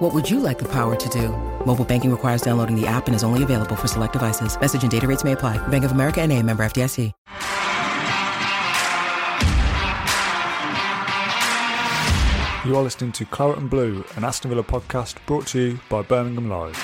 What would you like the power to do? Mobile banking requires downloading the app and is only available for select devices. Message and data rates may apply. Bank of America and a member FDIC. You are listening to Claret and Blue, an Aston Villa podcast brought to you by Birmingham Live.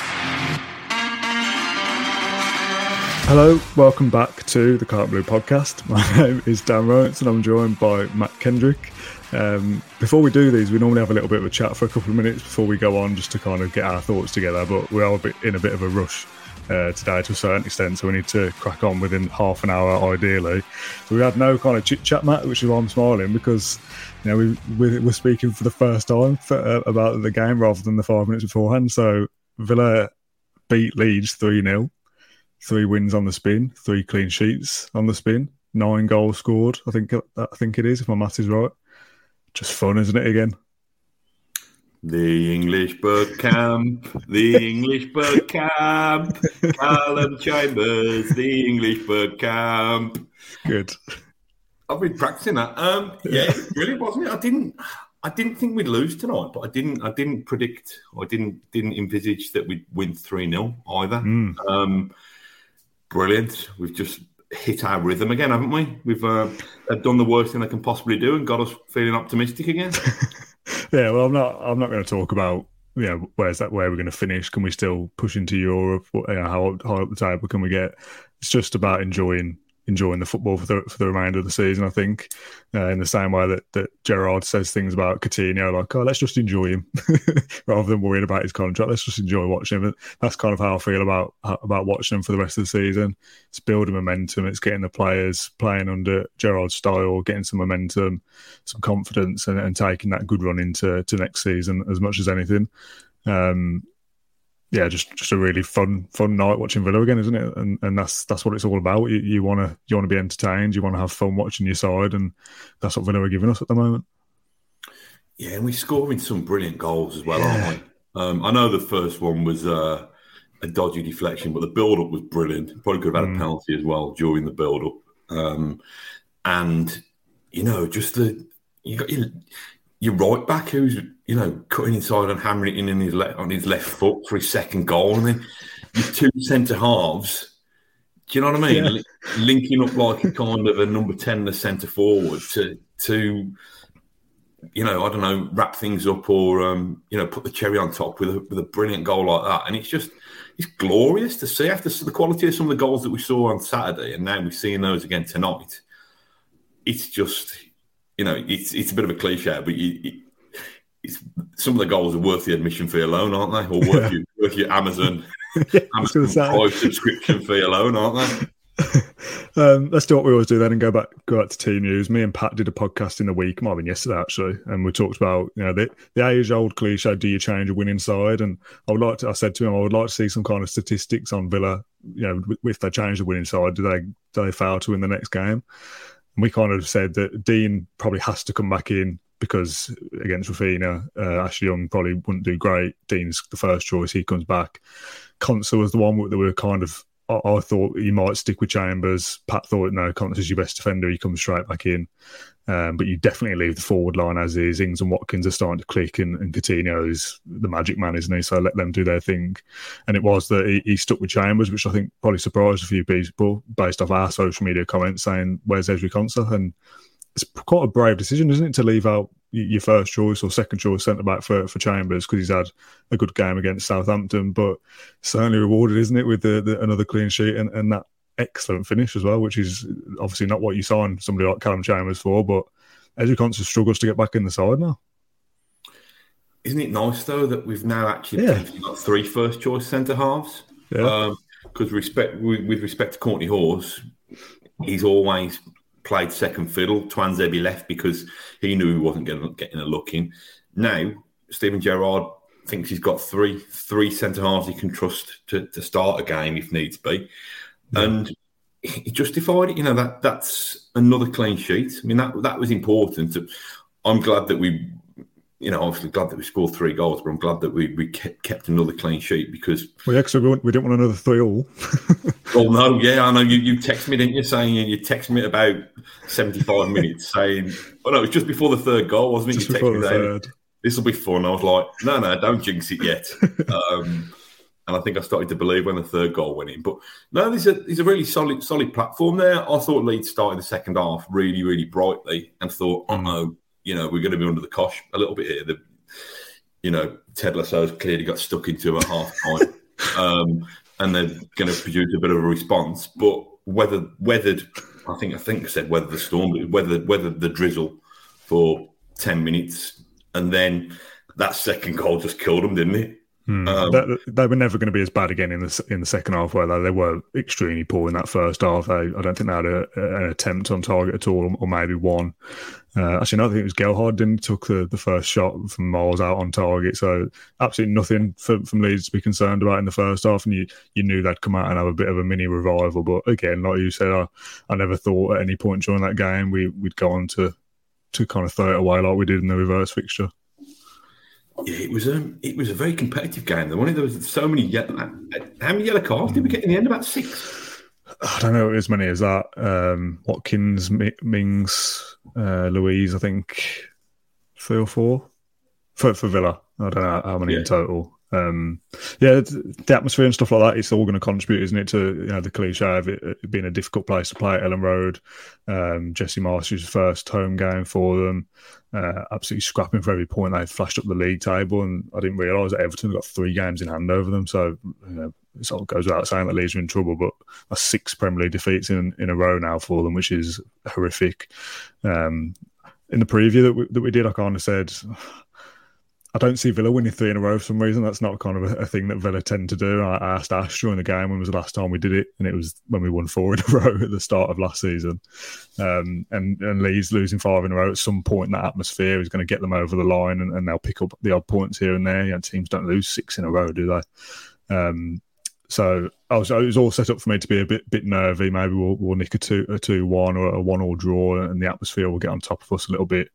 Hello, welcome back to the Claret and Blue podcast. My name is Dan Rolinson and I'm joined by Mat Kendrick. Um, before we do these, we normally have a little bit of a chat for a couple of minutes before we go on just to kind of get our thoughts together, but we are a bit, in a bit of a rush uh, today to a certain extent, so we need to crack on within half an hour ideally. So we had no kind of chit chat, Matt, which is why I'm smiling because you know we we we're speaking for the first time for, uh, about the game rather than the five minutes beforehand. So Villa beat Leeds three 0 three wins on the spin, three clean sheets on the spin, nine goals scored. I think I think it is if my math is right. Just fun, isn't it? Again. The English Book Camp, the English Book Camp, Callum Chambers, the English Book Camp. Good. I've been practicing that. Um, yeah, really wasn't it? I didn't, I didn't think we'd lose tonight, but I didn't, I didn't predict, I didn't, didn't envisage that we'd win three 0 either. Mm. Um, brilliant. We've just hit our rhythm again, haven't we? We've uh, done the worst thing they can possibly do and got us feeling optimistic again. yeah, well, I'm not. I'm not going to talk about you know where's that where we're going to finish. Can we still push into Europe? You know, how high up the table can we get? It's just about enjoying enjoying the football for the for the remainder of the season. I think uh, in the same way that that Gerrard says things about Coutinho, like oh let's just enjoy him rather than worrying about his contract. Let's just enjoy watching him. That's kind of how I feel about about watching him for the rest of the season. It's building momentum. It's getting the players playing under Gerrard's style, getting some momentum, some confidence, and, and taking that good run into to next season as much as anything. Um, yeah, just just a really fun fun night watching Villa again, isn't it? And and that's that's what it's all about. You want to you want to be entertained. You want to have fun watching your side, and that's what Villa are giving us at the moment. Yeah, and we're scoring some brilliant goals as well, yeah. aren't we? Um, I know the first one was uh, a dodgy deflection, but the build up was brilliant. Probably could have had mm. a penalty as well during the build up. Um, and you know, just the you got your, your right back who's you know cutting inside and hammering it in, in his le- on his left foot for his second goal, and then your two centre halves. Do you know what I mean? Yeah. linking up like a kind of a number ten, the centre forward to to you know I don't know wrap things up or um, you know put the cherry on top with a, with a brilliant goal like that, and it's just it's glorious to see after the quality of some of the goals that we saw on Saturday, and now we're seeing those again tonight. It's just you know, it's it's a bit of a cliche, but you, it, some of the goals are worth the admission fee alone, aren't they? Or worth, yeah. your, worth your Amazon, yeah, Amazon Prime subscription fee alone, aren't they? um, let's do what we always do then and go back go back to team news. Me and Pat did a podcast in the week, might have been yesterday actually, and we talked about you know the, the age old cliche: do you change a winning side? And I would like to, I said to him, I would like to see some kind of statistics on Villa. You know, if they change the winning side, do they do they fail to win the next game? And we kind of said that Dean probably has to come back in because against Raphinha, uh, Ashley Young probably wouldn't do great. Dean's the first choice. He comes back. Konsa was the one that we were kind of. I, I thought he might stick with Chambers. Pat thought no, is your best defender. He comes straight back in. Um, but you definitely leave the forward line as is. Ings and Watkins are starting to click, and, and Coutinho is the magic man, isn't he? So let them do their thing. And it was that he, he, stuck with Chambers, which I think probably surprised a few people based off our social media comments saying, "Where's Ezri Konsa?" And it's quite a brave decision, isn't it, to leave out your first choice or second choice centre back for, for Chambers because he's had a good game against Southampton, but certainly rewarded, isn't it, with the, the, another clean sheet and, and that excellent finish as well, which is obviously not what you signed somebody like Callum Chambers for, but Ezri Konsa struggles to get back in the side now. Isn't it nice though that we've now actually yeah. got three first choice centre halves? Yeah. Because um, respect with respect to Kortney Hause, he's always played second fiddle. Tuanzebe left because he knew he wasn't getting, getting a look in. Now Steven Gerrard thinks he's got three three centre halves he can trust to, to start a game if needs be. And he justified it. You know that that's another clean sheet. I mean that that was important. I'm glad that we, you know, obviously glad that we scored three goals, but I'm glad that we we kept, kept another clean sheet because. Well, yeah, we, we didn't want another three all. oh no, yeah, I know you you text me, didn't you? Saying you text me about 75 minutes saying, oh no, it was just before the third goal, wasn't it? Just you third. This will be fun. I was like, no, no, don't jinx it yet. um, and I think I started to believe when the third goal went in. But no, there's a there's a really solid solid platform there. I thought Leeds started the second half really really brightly, and thought, oh no, you know, we're going to be under the cosh a little bit here. The, you know, Ted Lasso's clearly got stuck into a half time, um, and they're going to produce a bit of a response. But whether weathered, I think I think I said weather the storm, whether whether the drizzle for ten minutes, and then that second goal just killed them, didn't it? Hmm. Um, they, they, were never going to be as bad again in the in the second half, where they, they were extremely poor in that first half. They, I don't think they had a, an attempt on target at all, or maybe one. Uh, actually, no, I think it was Gelhardt didn't took the, the first shot from miles out on target. So absolutely nothing for, from Leeds to be concerned about in the first half, and you you knew they'd come out and have a bit of a mini revival. But again, like you said, I, I never thought at any point during that game we we'd go on to to kind of throw it away like we did in the reverse fixture. Yeah, it was um, it was a very competitive game. There, there was so many. Yellow, how many yellow cards did we get in the end? About six. I don't know as many as that. Um, Watkins, Mings, uh, Luiz, I think three or four for for Villa. I don't know how many yeah. in total. Um, yeah, the atmosphere and stuff like that, it's all going to contribute, isn't it, to you know the cliche of it being a difficult place to play at Elland Road. Um, Jesse Marsch's first home game for them, uh, absolutely scrapping for every point they flashed up the league table, and I didn't realise that Everton got three games in hand over them. So you know, it sort of goes without saying that Leeds are in trouble, but a six Premier League defeats in in a row now for them, which is horrific. Um, in the preview that we, that we did, I kind of said I don't see Villa winning three in a row for some reason. That's not kind of a, a thing that Villa tend to do. I, I, asked Ash during the game when was the last time we did it, and it was when we won four in a row at the start of last season. Um, and, and Leeds losing five in a row at some point, that atmosphere is going to get them over the line, and, and, they'll pick up the odd points here and there. You know, teams don't lose six in a row, do they? Um, so I was, it was all set up for me to be a bit bit nervy. Maybe we'll, we'll nick a two a two one or a one all draw, and the atmosphere will get on top of us a little bit.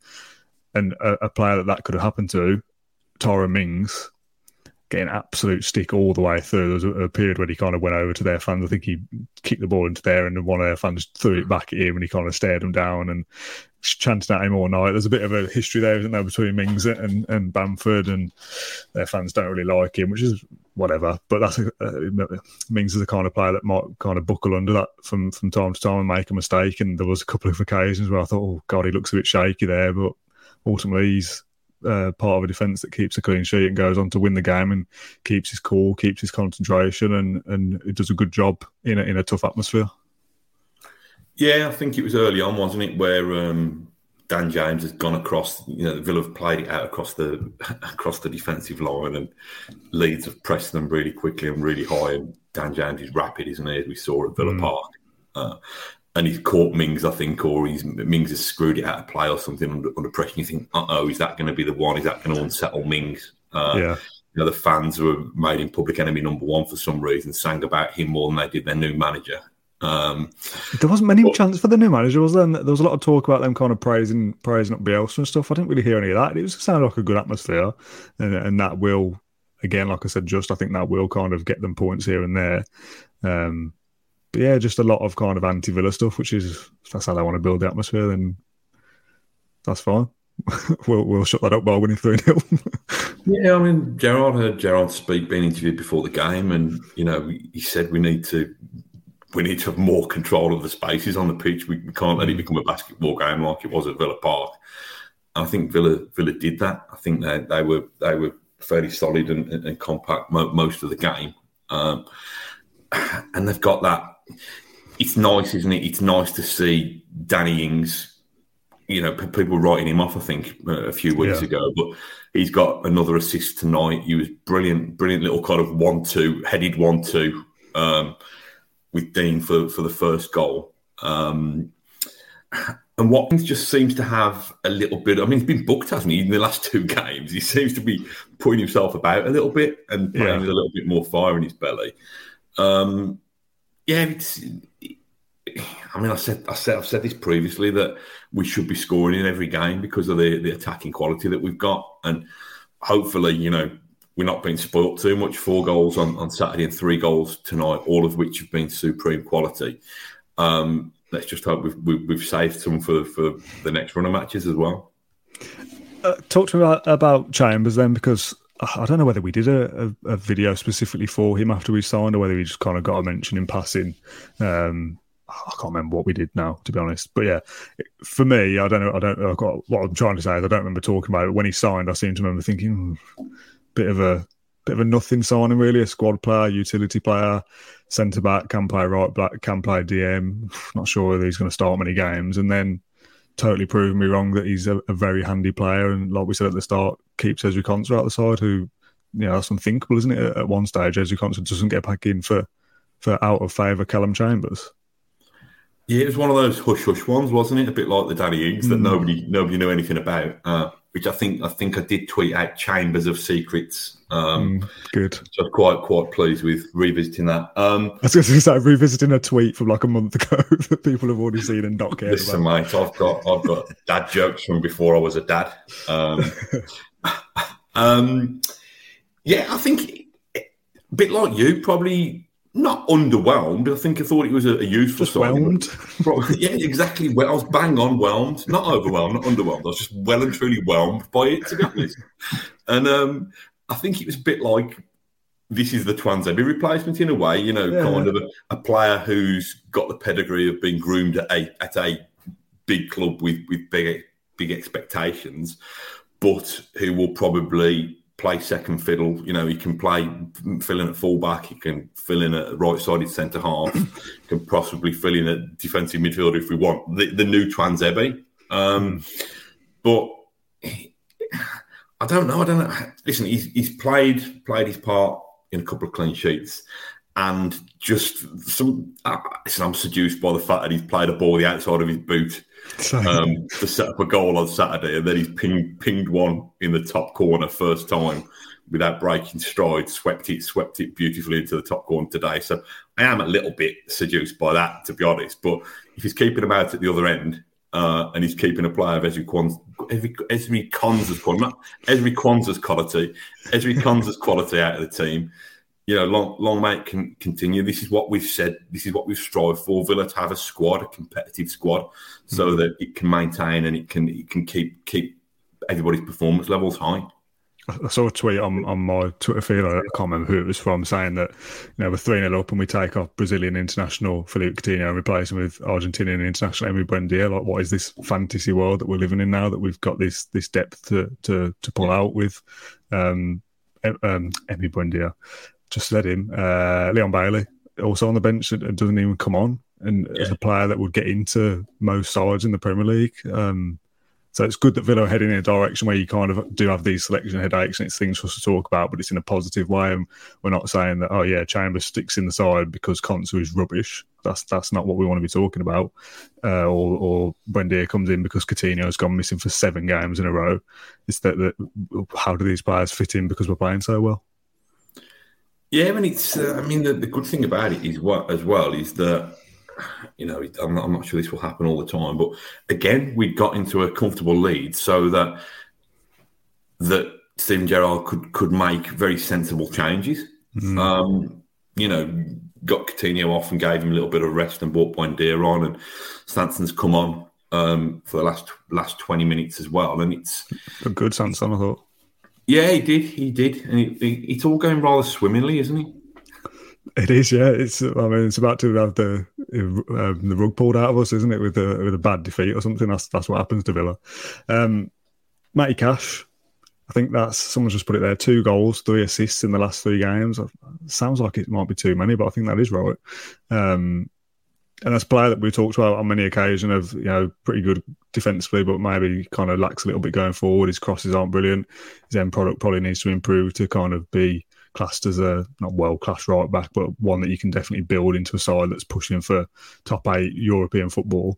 And a, a player that that could have happened to Tyrone Mings getting absolute stick all the way through. There was a, a, period when he kind of went over to their fans. I think he kicked the ball into there, and one of their fans threw it back at him, and he kind of stared him down and chanting at him all night. There's a bit of a history there, isn't there, between Mings and, and Bamford, and their fans don't really like him, which is whatever. But that's a, uh, Mings is the kind of player that might kind of buckle under that from from time to time and make a mistake. And there was a couple of occasions where I thought, oh god, he looks a bit shaky there, but ultimately he's uh, part of a defence that keeps a clean sheet and goes on to win the game and keeps his cool, keeps his concentration, and and it does a good job in a, in a tough atmosphere. Yeah, I think it was early on, wasn't it, where um, Dan James has gone across. You know, Villa have played it out across the across the defensive line, and Leeds have pressed them really quickly and really high. And Dan James is rapid, isn't he? As we saw at Villa mm. Park. Uh, and he's caught Mings, I think, or he's Mings has screwed it out of play or something under, under pressure. You think, uh oh, is that going to be the one? Is that going to unsettle Mings? Uh, yeah. You know, the fans who were made him public enemy number one for some reason sang about him more than they did their new manager. Um, there wasn't many but, chance for the new manager, was there? There was a lot of talk about them kind of praising praising up Bielsa and stuff. I didn't really hear any of that. It was sounded like a good atmosphere, and, and that will, again, like I said, just I think that will kind of get them points here and there. Um, but yeah, just a lot of kind of anti Villa stuff, which is that's how they want to build the atmosphere, then that's fine. we'll we'll shut that up by winning 3 0. yeah, I mean, Gerrard heard Gerrard speak, being interviewed before the game, and, you know, he said we need to. We need to have more control of the spaces on the pitch. We, we can't let it mm. become a basketball game like it was at Villa Park. I think Villa Villa did that. I think they, they were they were fairly solid and, and, and compact mo- most of the game, um, and they've got that it's nice, isn't it? It's nice to see Danny Ings. You know, people writing him off. I think uh, a few weeks yeah. ago, but he's got another assist tonight. He was brilliant, brilliant little kind of one-two headed one-two um, with Dean for for the first goal. Um, and Watkins just seems to have a little bit. I mean, he's been booked, hasn't he? In the last two games, he seems to be putting himself about a little bit and playing yeah. with a little bit more fire in his belly. Um, yeah, it's I mean, I said, I said, I've said this previously that we should be scoring in every game because of the the attacking quality that we've got, and hopefully, you know, we're not being spoilt too much. Four goals on, on Saturday and three goals tonight, all of which have been supreme quality. Um, let's just hope we've, we've, we've saved some for for the next run of matches as well. Uh, talk to me about, about Chambers then, because I don't know whether we did a, a, a, video specifically for him after we signed, or whether we just kind of got a mention in passing. Um, I can't remember what we did now, to be honest. But yeah, for me, I don't know. I don't. I've got what I'm trying to say is I don't remember talking about it when he signed. I seem to remember thinking, hmm, bit of a bit of a nothing signing, really. A squad player, utility player, centre back, can play right back, can play DM. Not sure whether he's going to start many games, and then totally proven me wrong that he's a, a, very handy player. And like we said at the start, keeps Ezri Konsa out the side, who, you know, that's unthinkable, isn't it? At, one stage, Ezri Konsa doesn't get back in for, for out of favour Callum Chambers. Yeah, it was one of those hush hush ones, wasn't it? A bit like the Danny Ings mm. that nobody nobody knew anything about. Uh, which I think I think I did tweet out Chambers of Secrets. Um, mm, good. So I'm quite quite pleased with revisiting that. Um, I was going to say revisiting a tweet from like a month ago that people have already seen and not cared listen, about. mate, I've got I've got dad jokes from before I was a dad. Um, um, yeah, I think a bit like you, probably not underwhelmed. I think I thought it was a, a useful just whelmed. yeah, exactly. Well, I was bang on whelmed, not overwhelmed, not underwhelmed. I was just well and truly whelmed by it, to be honest. and um, I think it was a bit like this is the Tuanzebe replacement in a way. You know, yeah. kind of a, a, player who's got the pedigree of being groomed at a at a big club with with big big expectations, but who will probably play second fiddle. You know, he can play fill in at fullback. He can fill in at right-sided centre half. can possibly fill in at defensive midfielder if we want the, the new Tuanzebe. Um, but I don't know. I don't know. Listen, he's, he's played played his part in a couple of clean sheets. And just some, uh, listen, I'm seduced by the fact that he's played a ball the outside of his boot um, to set up a goal on Saturday, and then he's pinged, pinged one in the top corner first time without breaking stride, swept it, swept it beautifully into the top corner today. So I am a little bit seduced by that, to be honest. But if he's keeping him out at the other end, uh, and he's keeping a player of Ezri Kwan's, Ezri, Ezri Konsa's quality, not Ezri Kwan's quality, Ezri Konsa's quality out of the team, you know, long, long may it can continue. This is what we've said. This is what we've strived for. Villa to have a squad, a competitive squad, so mm-hmm. that it can maintain and it can it can keep keep everybody's performance levels high. I saw a tweet on, on my Twitter feed. I can't remember who it was from, saying that you know we're three 0 up and we take off Brazilian international Philippe Coutinho and replace him with Argentinian international Emi Buendia. Like, what is this fantasy world that we're living in now? That we've got this this depth to to, to pull out with um, um, Emi Buendia just let him. Uh, Leon Bailey also on the bench and doesn't even come on, and yeah. as a player that would get into most sides in the Premier League. Um, so it's good that Villa are heading in a direction where you kind of do have these selection headaches and it's things for us to talk about, but it's in a positive way. And we're not saying that, oh yeah, Chambers sticks in the side because Konsa is rubbish. That's that's not what we want to be talking about. Uh, or or Buendia comes in because Coutinho has gone missing for seven games in a row. It's that, that how do these players fit in because we're playing so well? Yeah, I mean, it's. Uh, I mean, the, the good thing about it is what as well is that you know I'm not, I'm not sure this will happen all the time, but again, we got into a comfortable lead so that that Steven Gerrard could could make very sensible changes. Mm. Um, you know, got Coutinho off and gave him a little bit of rest and brought Buendia on, and Sanson's come on um, for the last last twenty minutes as well, and it's a good Sanson, I thought. Yeah, he did. He did, and it, it, it's all going rather swimmingly, isn't it? It is, yeah. It's. I mean, it's about to have the um, the rug pulled out of us, isn't it? With a with a bad defeat or something. That's that's what happens to Villa. Um, Matty Cash, I think that's someone's just put it there. Two goals, three assists in the last three games. Sounds like it might be too many, but I think that is right. Um, and that's a player that we talked about on many occasions of you know pretty good defensively, but maybe kind of lacks a little bit going forward. His crosses aren't brilliant. His end product probably needs to improve to kind of be classed as a not world class right back, but one that you can definitely build into a side that's pushing for top eight European football.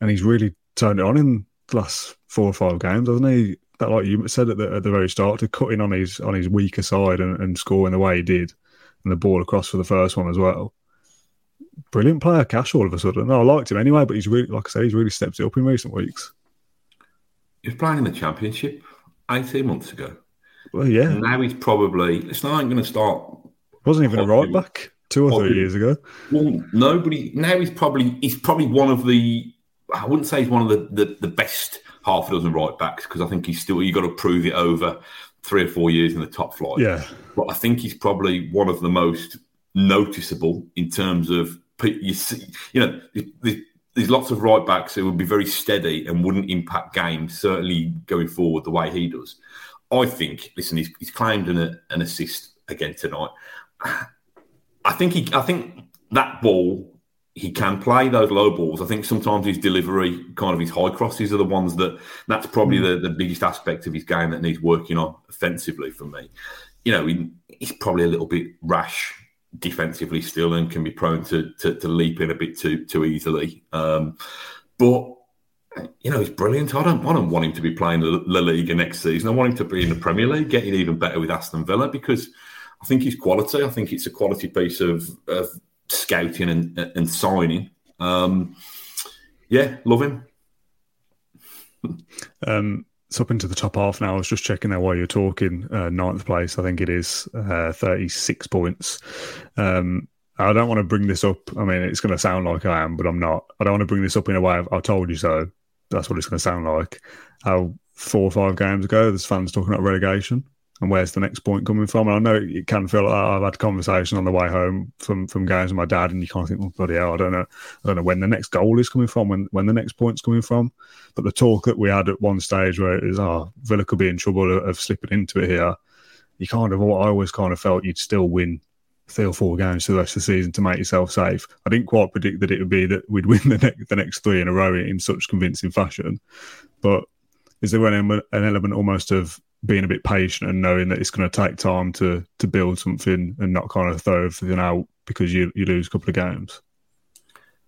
And he's really turned it on in the last four or five games, hasn't he? That like you said at the, at the very start, to cut in on his on his weaker side and, and scoring the way he did, and the ball across for the first one as well brilliant player, Cash. All of a sudden, no, I liked him anyway, but he's really, like I say, he's really stepped it up in recent weeks. He was playing in the Championship eighteen months ago. Well, yeah. And now he's probably. It's not going to start. Wasn't even a right back two or three years ago. Well, nobody. Now he's probably he's probably one of the. I wouldn't say he's one of the the, the best half a dozen right backs because I think he's still you got to prove it over three or four years in the top flight. Yeah, but I think he's probably one of the most noticeable in terms of you see, you know, there's lots of right backs who would be very steady and wouldn't impact games certainly going forward the way he does. I think. Listen, he's, he's claimed an, an assist again tonight. I think he. I think that ball he can play those low balls. I think sometimes his delivery, kind of his high crosses, are the ones that that's probably hmm. the, the biggest aspect of his game that needs working on offensively for me. You know, he, he's probably a little bit rash defensively still and can be prone to to, to leap in a bit too too easily. Um, but you know, he's brilliant. I don't, I don't want him to be playing La Liga next season. I want him to be in the Premier League, getting even better with Aston Villa because I think he's quality. I think it's a quality piece of, of scouting and, and signing. Um, yeah, love him. Um, it's up into the top half now. I was just checking there while you're talking. Uh, ninth place, I think it is, uh, 36 points. Um, I don't want to bring this up. I mean, it's going to sound like I am, but I'm not. I don't want to bring this up in a way of, I told you so. That's what it's going to sound like. How four or five games ago, there's fans talking about relegation and where's the next point coming from? And I know it can feel like oh, I've had a conversation on the way home from from games with my dad, and you of think, "Oh bloody hell, I don't know, I don't know when the next goal is coming from, when when the next point's coming from." But the talk that we had at one stage where it is, "Oh, Villa could be in trouble of, of slipping into it here," you kind of, I always kind of felt you'd still win three or four games for the rest of the season to make yourself safe. I didn't quite predict that it would be that we'd win the next the next three in a row in such convincing fashion, but is there an, an element almost of being a bit patient and knowing that it's going to take time to to build something and not kind of throw everything out because you you lose a couple of games.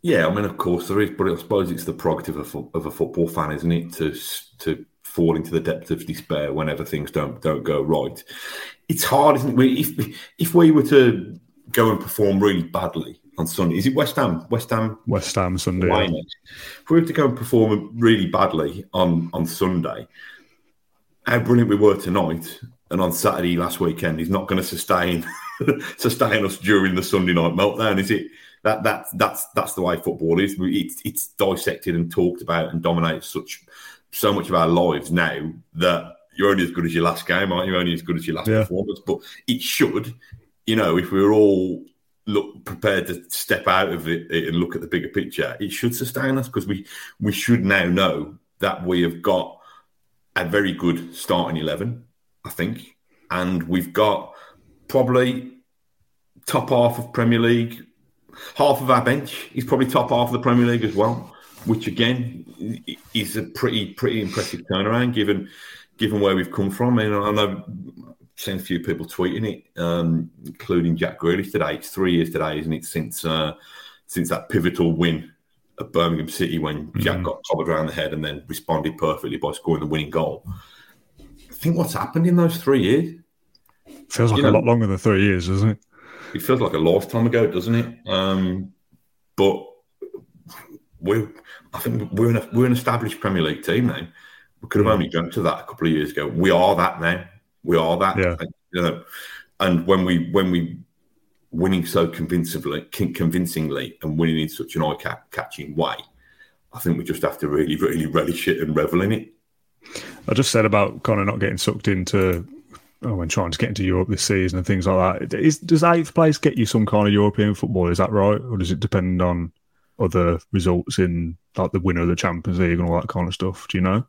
Yeah, I mean, of course there is, but I suppose it's the prerogative of, of a football fan, isn't it, to to fall into the depth of despair whenever things don't don't go right. It's hard, isn't it? If if we were to go and perform really badly on Sunday, is it West Ham? West Ham. West Ham Sunday. Yeah. If we were to go and perform really badly on on Sunday, how brilliant we were tonight and on Saturday last weekend is not going to sustain sustain us during the Sunday night meltdown, is it? That that that's that's the way football is. It's it's dissected and talked about and dominates such so much of our lives now that you're only as good as your last game, aren't you? You're only as good as your last yeah. performance. But it should, you know, if we are all look prepared to step out of it and look at the bigger picture, it should sustain us because we we should now know that we have got a very good starting 11, I think. And we've got probably top half of Premier League, half of our bench is probably top half of the Premier League as well, which again is a pretty pretty impressive turnaround given given where we've come from. And I know I've seen a few people tweeting it, um, including Jack Grealish today. It's three years today, isn't it, since uh, since that pivotal win at Birmingham City when mm-hmm. Jack got covered around the head and then responded perfectly by scoring the winning goal. I think what's happened in those three years feels like a know, lot longer than three years, doesn't it? It feels like a lifetime ago, doesn't it? Um, but we, I think we're an, we're an established Premier League team now. We could have only dreamt of that a couple of years ago. We are that now. We are that. Yeah. You know, and when we when we winning so convincingly, convincingly, and winning in such an eye-catching way, I think we just have to really, really relish it and revel in it. I just said about kind of not getting sucked into oh, when trying to get into Europe this season and things like that. Is, does eighth place get you some kind of European football? Is that right, or does it depend on other results in like the winner of the Champions League and all that kind of stuff? Do you know?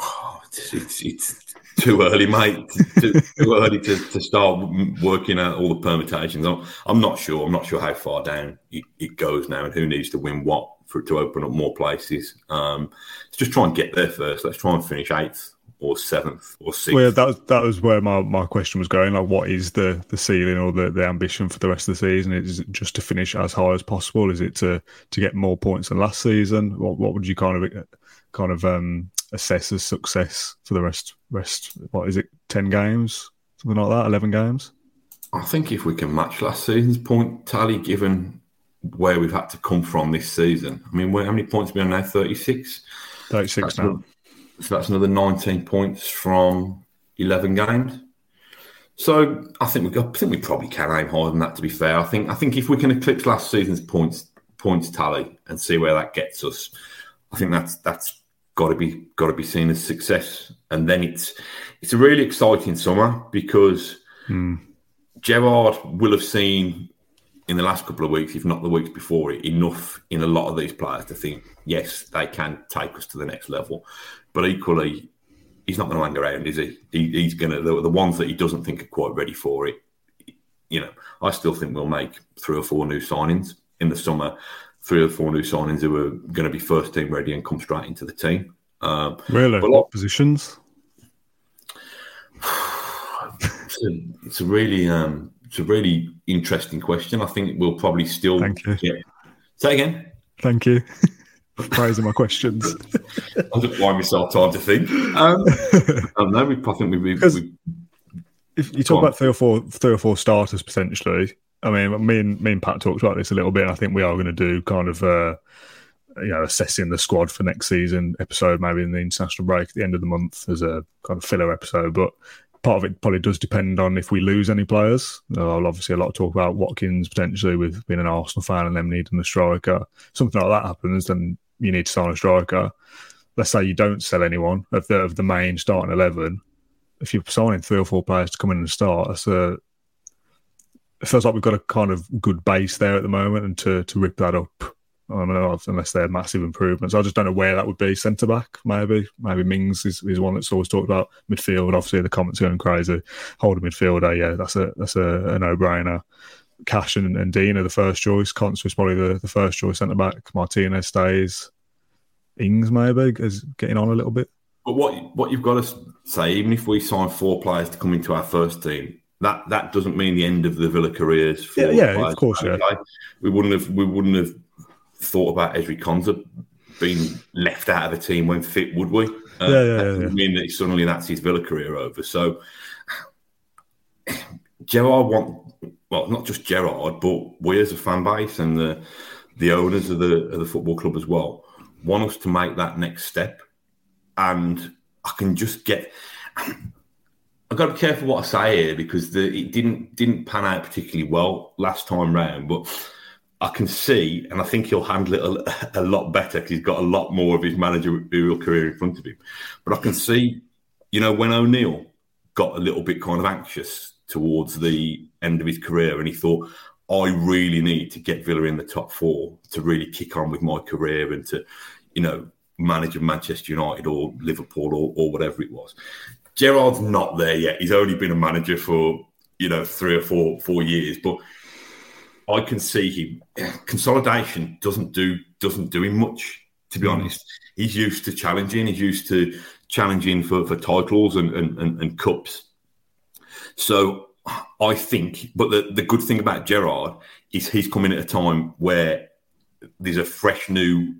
Oh, it's, it's, it's too early, mate. too, too early to, to start working out all the permutations. I'm, I'm not sure. I'm not sure how far down it, it, goes now and who needs to win what for to open up more places. Um, let's just try and get there first. Let's try and finish eighth or seventh or sixth. Well, that was, that was where my, my question was going. Like, what is the, the ceiling or the, the ambition for the rest of the season? Is it just to finish as high as possible? Is it to to get more points than last season? What what would you kind of kind of um, assess as success for the rest rest what is it 10 games something like that 11 games i think if we can match last season's point tally given where we've had to come from this season. I mean, how many points are we on now? 36? 36 that's now. Another, so that's another 19 points from 11 games. So I think we got, I think we probably can aim higher than that. To be fair, I think I think if we can eclipse last season's points points tally and see where that gets us, I think that's that's got to be got to be seen as success. And then it's it's a really exciting summer because mm. Gerrard will have seen in the last couple of weeks, if not the weeks before it, enough in a lot of these players to think, yes, they can take us to the next level. But equally, he's not going to hang around, is he? he he's going to the, the ones that he doesn't think are quite ready for it. You know, I still think we'll make three or four new signings in the summer. Three or four new signings who are going to be first team ready and come straight into the team. Um, really, but what positions? It's a, it's a really um, it's a really interesting question. I think we'll probably still Thank you. Get... Say again. Thank you. Praising my questions. I'll just buy myself time to think. Um, I don't know. We, I think we, we, we if you talk about three or four three or four starters potentially, I mean, me and me and Pat talked about this a little bit. I think we are going to do kind of uh, you know assessing the squad for next season episode, maybe in the international break at the end of the month as a kind of filler episode. But part of it probably does depend on if we lose any players. I'll obviously a lot of talk about Watkins potentially with being an Arsenal fan and them needing a striker. Something like that happens, then you need to sign a striker. Let's say you don't sell anyone of the of the main starting eleven. If you're signing three or four players to come in and start, that's a it feels like we've got a kind of good base there at the moment, and to to rip that up, I don't know uh, unless they're massive improvements. I just don't know where that would be. Centre back, maybe, maybe Mings is, is one that's always talked about. Midfield, obviously the comments going crazy. Holding midfielder, yeah, that's a that's a, a no brainer. Cash and, and Dean are the first choice. Konsa is probably the, the first choice centre back. Martinez stays. Ings maybe is getting on a little bit. But what what you've got to say, even if we sign four players to come into our first team, that that doesn't mean the end of the Villa careers. For yeah, yeah, of course, yeah. We wouldn't have we wouldn't have thought about Ezri Konsa being left out of the team when fit, would we? Uh, yeah, yeah, that doesn't yeah. mean that suddenly that's his Villa career over. So Gerrard want well, not just Gerrard, but we as a fan base and the the owners of the of the football club as well want us to make that next step. And I can just get. I've got to be careful what I say here because the, it didn't didn't pan out particularly well last time round, but I can see, and I think he'll handle it a, a lot better because he's got a lot more of his managerial career in front of him. But I can see, you know, when O'Neill got a little bit kind of anxious towards the end of his career, and he thought, I really need to get Villa in the top four to really kick on with my career and to, you know, manage Manchester United or Liverpool or, or whatever it was. Gerrard's not there yet. He's only been a manager for you know three or four four years, but I can see him. Consolidation doesn't do doesn't do him much. To be mm. honest, he's used to challenging. He's used to challenging for, for titles and, and, and, and cups. So I think, but the, the good thing about Gerrard is he's coming at a time where there's a fresh new,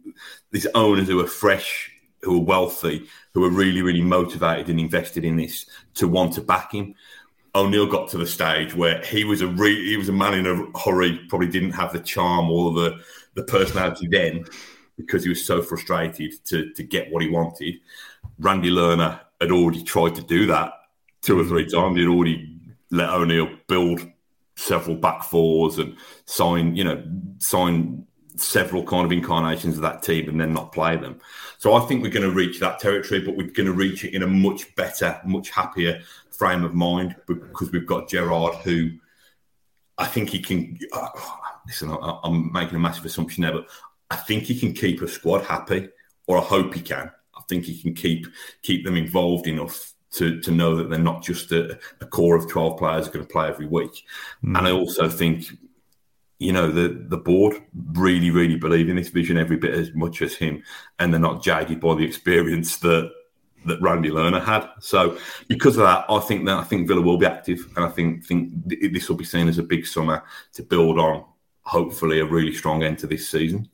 these owners who are fresh, who are wealthy, who are really, really motivated and invested in this to want to back him. O'Neill got to the stage where he was a re- he was a man in a hurry, probably didn't have the charm or the the personality then because he was so frustrated to to get what he wanted. Randy Lerner had already tried to do that two or three times. He'd already let O'Neill build several back fours and sign, you know, sign several kind of incarnations of that team and then not play them. So I think we're going to reach that territory, but we're going to reach it in a much better, much happier frame of mind because we've got Gerrard, who I think he can. Uh, listen, I, I'm making a massive assumption there, but I think he can keep a squad happy, or I hope he can. I think he can keep keep them involved enough to, to know that they're not just a, a core of 12 players are going to play every week. Mm. And I also think you know the the board really really believe in this vision every bit as much as him and they're not jaded by the experience that that Randy Lerner had. So because of that I think that I think Villa will be active and I think think this will be seen as a big summer to build on hopefully a really strong end to this season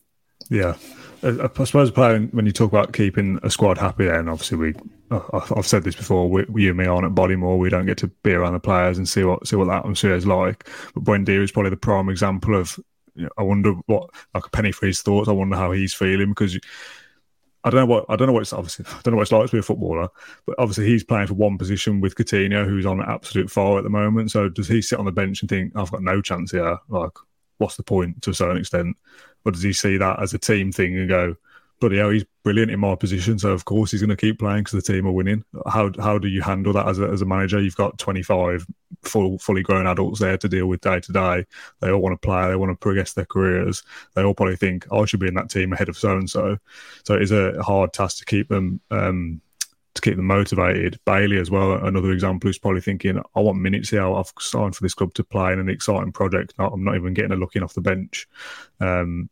yeah I suppose playing when you talk about keeping a squad happy, then obviously we, I've said this before. We, you and me aren't at Bodymoor, we don't get to be around the players and see what see what that atmosphere is like. But Buendia is probably the prime example of you know, I wonder what like a penny for his thoughts. I wonder how he's feeling because. I don't know what I don't know what it's obviously I don't know what it's like to be a footballer, but obviously he's playing for one position with Coutinho, who's on absolute fire at the moment. So does he sit on the bench and think I've got no chance here? Like, what's the point to a certain extent? Or does he see that as a team thing and go, bloody hell, he's brilliant in my position. So of course he's going to keep playing because the team are winning. How how do you handle that as a, as a manager? You've got 25 full fully grown adults there to deal with day to day. They all want to play. They want to progress their careers. They all probably think I should be in that team ahead of so and so. So it is a hard task to keep them. Um, to keep them motivated. Bailey as well, another example who's probably thinking, I want minutes here. I've signed for this club to play in an exciting project. I'm not even getting a look in off the bench. Um,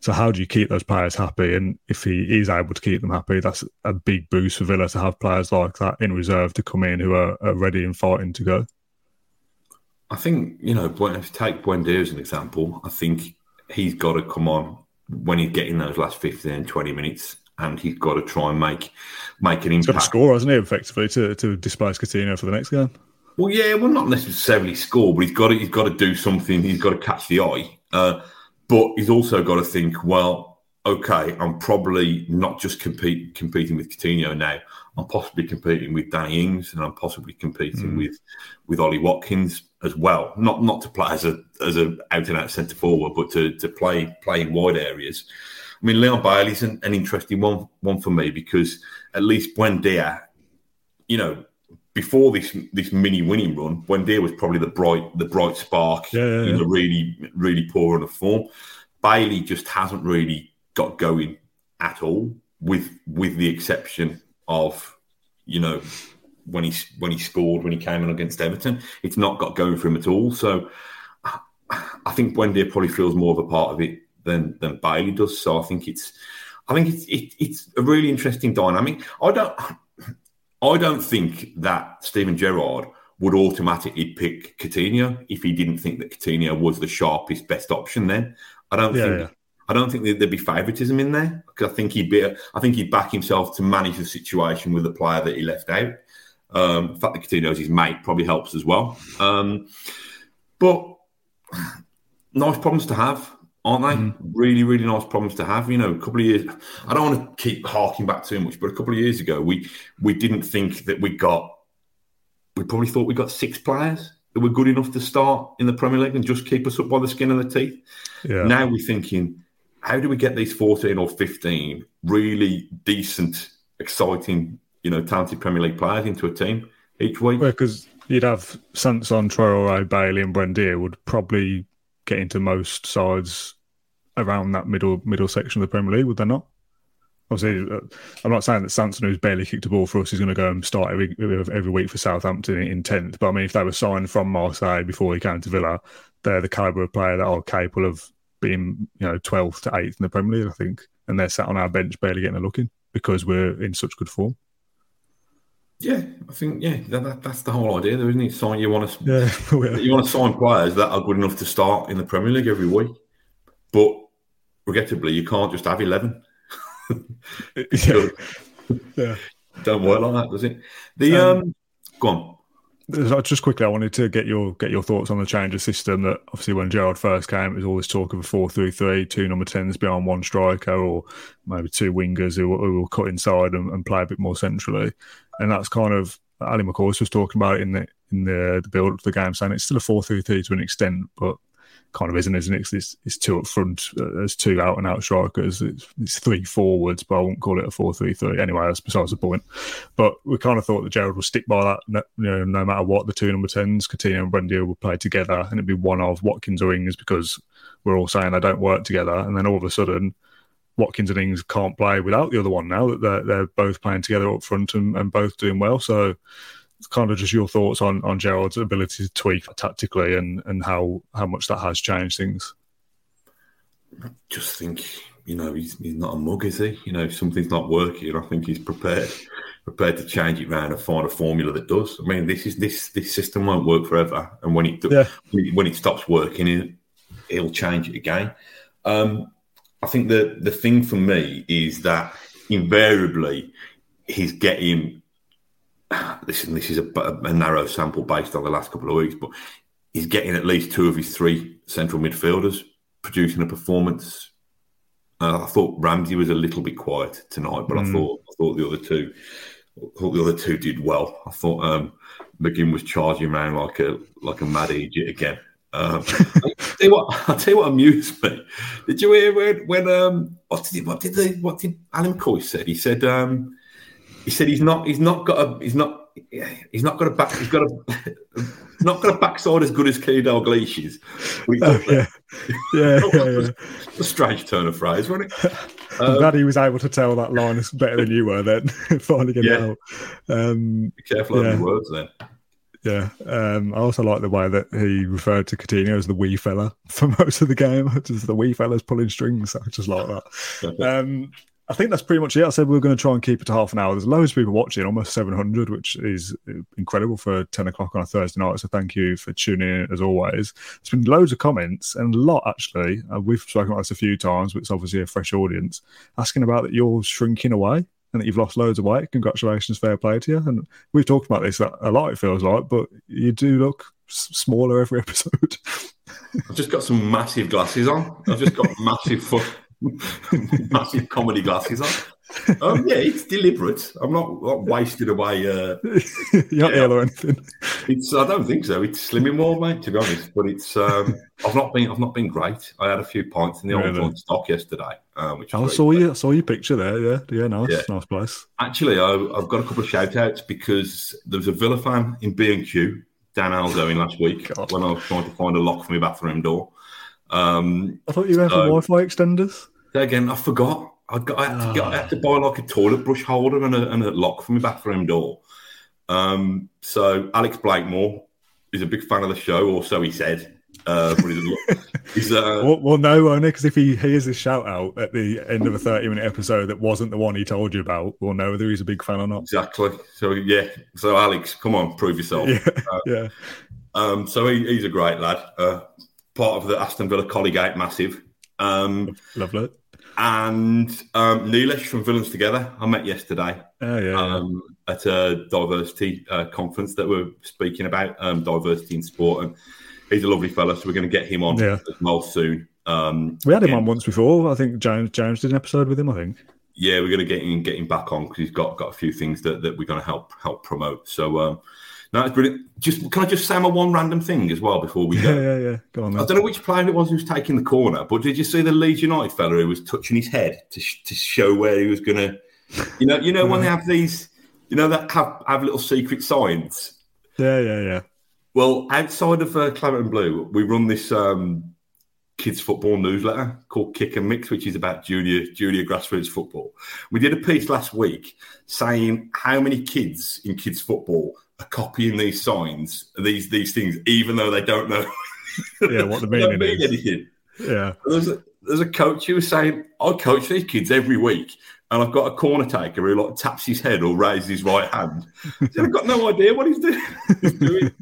so how do you keep those players happy? And if he is able to keep them happy, that's a big boost for Villa to have players like that in reserve to come in who are, are ready and fighting to go. I think you know, if you take Buendia as an example, I think he's got to come on when he's getting those last 15, 20 minutes, and he's got to try and make make an impact. He's got to score, hasn't he? Effectively to to displace Coutinho for the next game. Well, yeah, well, not necessarily score, but he's got to he's got to do something. He's got to catch the eye. Uh, but he's also got to think, well, okay, I'm probably not just compete, competing with Coutinho now. I'm possibly competing with Danny Ings, and I'm possibly competing mm. with with Ollie Watkins as well. Not not to play as a as a out and out centre forward, but to to play play in wide areas. I mean, Leon Bailey's an, an interesting one one for me because at least Buendia, you know, before this this mini winning run, Buendia was probably the bright the bright spark yeah, yeah, yeah. in the really really poor run of form. Bailey just hasn't really got going at all, with with the exception of you know when he when he scored when he came in against Everton, it's not got going for him at all. So I think Buendia probably feels more of a part of it than than Bailey does. So I think it's I think it's it, it's a really interesting dynamic. I don't I don't think that Steven Gerrard would automatically pick Coutinho if he didn't think that Coutinho was the sharpest, best option. Then I don't yeah, think yeah. I don't think there'd be favouritism in there because I think he'd be I think he'd back himself to manage the situation with the player that he left out. Um, the fact that Coutinho's his mate probably helps as well. Um, but nice problems to have aren't they? Mm. Really, really nice problems to have. You know, a couple of years. I don't want to keep harking back too much, but a couple of years ago, we we didn't think that we got. We probably thought we got six players that were good enough to start in the Premier League and just keep us up by the skin of the teeth. Yeah. Now we're thinking, how do we get these fourteen or fifteen really decent, exciting, you know, talented Premier League players into a team each week? Because well, you'd have Sanson, Traore, Bailey, and Buendia would probably get into most sides around that middle middle section of the Premier League, would they not? Obviously, uh, I'm not saying that Sanson, who's barely kicked a ball for us, is going to go and start every every week for Southampton in tenth. But I mean, if they were signed from Marseille before he came to Villa, they're the caliber of player that are capable of being, you know, 12th to 8th in the Premier League, I think. And they're sat on our bench barely getting a look in because we're in such good form. Yeah, I think yeah, that, that's the whole idea, though, isn't it? Sign you want to yeah. you want to sign players that are good enough to start in the Premier League every week, but regrettably, you can't just have eleven. yeah. yeah. Don't work like that, does it? The um, um go on. Just quickly, I wanted to get your get your thoughts on the change of system. That obviously, when Gerrard first came, it was all this talk of a four-three-three, two number tens behind one striker, or maybe two wingers who, who will cut inside and, and play a bit more centrally and that's kind of Ally McCoist was talking about in the in the, the build up to the game, saying it's still a four three three to an extent, but kind of isn't, isn't it? It's, it's two up front, uh, there's two out and out strikers, it's, it's, three forwards, but I won't call it a four three three. Anyway, that's besides the point. But we kind of thought that Gerrard would stick by that, no, you know, no matter what. The two number tens, Coutinho and Buendia, would play together, and it'd be one of Watkins or Ings because we're all saying they don't work together, and then all of a sudden Watkins and Ings can't play without the other one now that they're, they're both playing together up front and, and both doing well. So it's kind of just your thoughts on, on Gerrard's ability to tweak tactically and, and how, how much that has changed things. I just think, you know, he's, he's not a mug, is he? You know, if something's not working, I think he's prepared prepared to change it around and find a formula that does. I mean, this is this this system won't work forever, and when it yeah. when it stops working, it, will change it again. Um, I think the the thing for me is that invariably he's getting. Listen, this is a, a, narrow sample based on the last couple of weeks, but he's getting at least two of his three central midfielders producing a performance. Uh, I thought Ramsey was a little bit quiet tonight, but mm. I thought I thought the other two, I thought the other two did well. I thought um, McGinn was charging around like a like a mad idiot again. Um, I'll tell you what. I'll tell you what amused me. Did you hear when, when um, what did what did the what did Ally McCoist said? He said um, he said he's not he's not got a he's not he's not got a back he's got a not got a backside as good as Kenny Dalglish's. Oh, yeah. Yeah, yeah, yeah. a strange turn of phrase, wasn't it? I'm um, glad he was able to tell that line better than you were then, finally get yeah. out. Um, Be careful yeah. of your words then. Yeah, um, I also like the way that he referred to Coutinho as the wee fella for most of the game. Just the wee fella's pulling strings. I just like that. um, I think that's pretty much it. I said we are going to try and keep it to half an hour. There's loads of people watching, almost 700, which is incredible for 10 o'clock on a Thursday night. So thank you for tuning in as always. There's been loads of comments and a lot actually. Uh, we've spoken about this a few times, but it's obviously a fresh audience asking about that you're shrinking away and that you've lost loads of weight. Congratulations, fair play to you. And we've talked about this a lot, it feels like, but you do look smaller every episode. I've just got some massive glasses on. I've just got massive massive comedy glasses on. Um, yeah, it's deliberate. I'm not, not wasted away. Uh, You're not ill or anything. It's. I don't think so. It's slimming more, mate. To be honest, but it's. Um, I've not been. I've not been great. I had a few pints in the really? old stock yesterday. Um, which I saw you. I saw your picture there. Yeah, yeah, nice, yeah. nice place. Actually, I, have got a couple of shout outs because there was a Villa fan in B and Q, Dan Aldo, in last week God. when I was trying to find a lock for my bathroom door. Um, I thought you were went for Wi-Fi extenders. Again, I forgot. I, got, I, had to get, I had to buy like a toilet brush holder and a, and a lock for my bathroom door. Um, so Alex Blakemore is a big fan of the show, or so he said. Uh, he's, uh, well, well, no, only because if he hears a shout out at the end of a 30 minute episode that wasn't the one he told you about, we'll know whether he's a big fan or not. Exactly. So, yeah. So, Alex, come on, prove yourself. Yeah. Uh, yeah. Um, so, he, he's a great lad. Uh, part of the Aston Villa Colleague Massive. Um, Lovely. And um, Neelish from Villains Together, I met yesterday oh, yeah, um, yeah. at a diversity uh, conference that we're speaking about um, diversity in sport. And he's a lovely fella, so we're going to get him on yeah. as well soon. Um, we had him on once before. I think James James did an episode with him. I think. Yeah, we're going to get him get him back on because he's got got a few things that, that we're going to help help promote. So um, no, it's brilliant. Just can I just say my one random thing as well before we go? Yeah, yeah, yeah. Go on. I don't know which player it was who was taking the corner, but did you see the Leeds United fella who was touching his head to, sh- to show where he was going to? You know, you know when they have these, you know that have have little secret signs. Yeah, yeah, yeah. Well, outside of uh, Claret and Blue, we run this um, kids football newsletter called Kick and Mix, which is about junior junior grassroots football. We did a piece last week saying how many kids in kids football are copying these signs, these these things, even though they don't know. yeah, what the meaning mean is. Anything. Yeah. There's a, there's a coach who was saying, I coach these kids every week, and I've got a corner taker who like taps his head or raises his right hand. I've got no idea what he's doing. he's doing.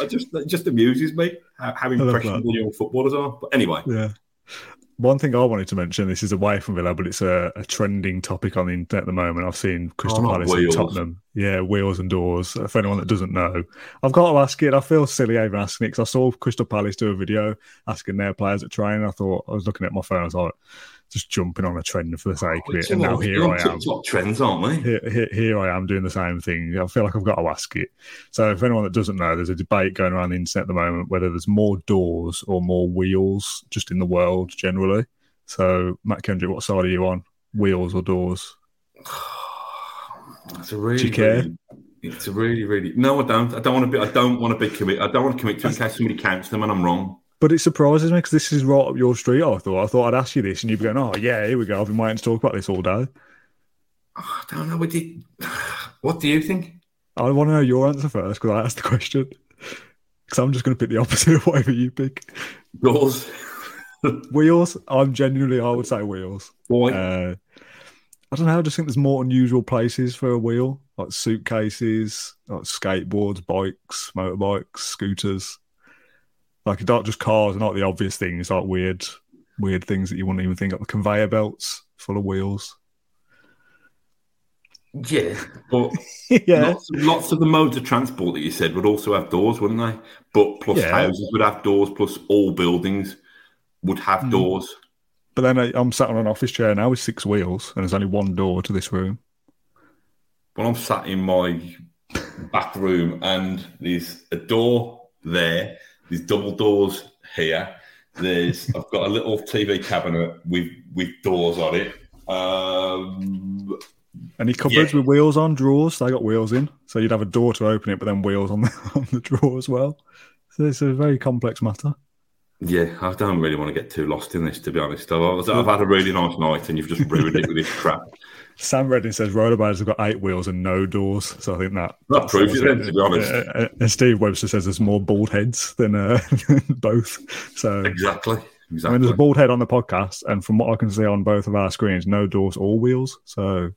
I just it just amuses me how, how impressionable young footballers are. But anyway, yeah. One thing I wanted to mention, this is away from Villa, but it's a, a trending topic on the internet at the moment. I've seen Crystal oh, Palace and Tottenham. Yeah, wheels and doors. For anyone that doesn't know, I've got to ask it. I feel silly even asking it because I saw Crystal Palace do a video asking their players at training. I thought I was looking at my phone. I was like, just jumping on a trend for the sake oh, of it. And now here I am. Trends, aren't we? Here, here, here, I am doing the same thing. I feel like I've got to ask it. So, if anyone that doesn't know, there's a debate going around the internet at the moment whether there's more doors or more wheels just in the world generally. So, Mat Kendrick, what side are you on? Wheels or doors? It's a really, Do you care? Really, it's a really, really. No, I don't. I don't want to be. I don't want to be commit. I don't want to commit to in case somebody counts them and I'm wrong. But it surprises me because this is right up your street. I thought I thought I'd ask you this, and you'd be going, "Oh yeah, here we go." I've been waiting to talk about this all day. Oh, I don't know. What do you, what do you think? I want to know your answer first because I asked the question. Because I'm just going to pick the opposite of whatever you pick. Yours. wheels. I'm genuinely, I would say wheels. Why? Uh, I don't know. I just think there's more unusual places for a wheel, like suitcases, like skateboards, bikes, motorbikes, scooters. Like not just cars, and not the obvious things, like weird, weird things that you wouldn't even think of. The conveyor belts full of wheels. Yeah, but yeah. Lots, lots, of the modes of transport that you said would also have doors, wouldn't they? But plus yeah. houses would have doors, plus all buildings would have hmm. doors. But then I, I'm sat on an office chair now with six wheels, and there's only one door to this room. When I'm sat in my back room and there's a door there, there's double doors here. There's I've got a little TV cabinet with with doors on it. Um, Any cupboards Yeah. with wheels on, drawers? They got wheels in, so you'd have a door to open it, but then wheels on the on the drawer as well. So it's a very complex matter. yeah, I don't really want to get too lost in this, to be honest. I've, I've had a really nice night, and you've just ruined it with this crap. Sam Redding says rollerblades have got eight wheels and no doors, so I think that That proves it then, to be honest. Uh, and Steve Webster says there's more bald heads than uh, both. So Exactly. I Exactly. mean, there's a bald head on the podcast, and from what I can see on both of our screens, no doors or wheels. So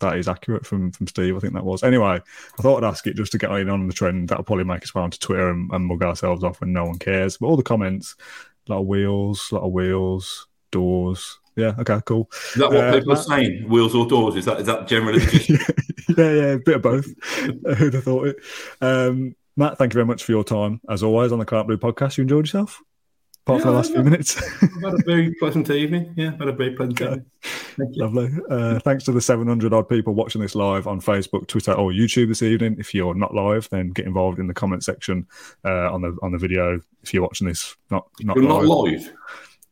that is accurate from from Steve. I think that was. Anyway, I thought I'd ask it just to get in on the trend. That'll probably make us way onto Twitter and, and mug ourselves off when no one cares. But all the comments, a lot of wheels, a lot of wheels, doors. Yeah, okay, cool. Is that what Uh, people are saying? Wheels or doors? Is that is that generally yeah, yeah, a bit of both. Who'd have thought it? Um, Mat, thank you very much for your time, as always, on the Claret Blue podcast. You enjoyed yourself? Apart from the last few minutes. I've had a very pleasant evening. Yeah, had a very pleasant evening. Thank. Lovely. Uh, thanks to the 700 odd people watching this live on Facebook, Twitter, or YouTube this evening. If you're not live, then get involved in the comment section uh, on the on the video. If you're watching this not not You're not live, live.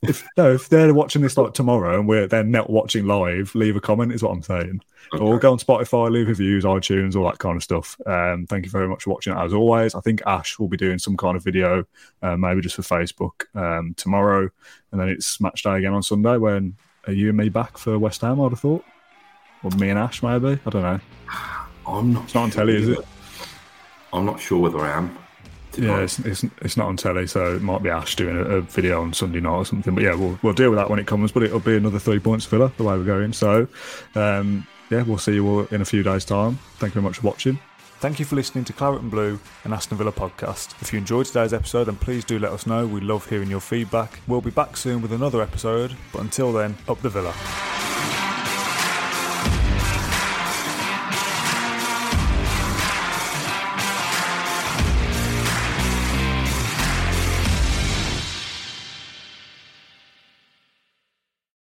If no, if they're watching this like tomorrow and we're they're not watching live, leave a comment. Is what I'm saying. Or go on Spotify, leave reviews, iTunes, all that kind of stuff. Um, thank you very much for watching. As always, I think Ash will be doing some kind of video, uh, maybe just for Facebook um, tomorrow, and then it's match day again on Sunday. When are you and me back for West Ham? I'd have thought, or me and Ash maybe. I don't know. I'm not. It's not on telly, is it? I'm not sure whether I am. Yeah, it's, it's it's not on telly, so it might be Ash doing a, a video on Sunday night or something. But yeah, we'll we'll deal with that when it comes. But it'll be another three points filler the way we're going. So, um, yeah, we'll see you all in a few days' time. Thank you very much for watching. Thank you for listening to Claret and Blue and Aston Villa podcast. If you enjoyed today's episode, then please do let us know. We love hearing your feedback. We'll be back soon with another episode, but until then, up the Villa.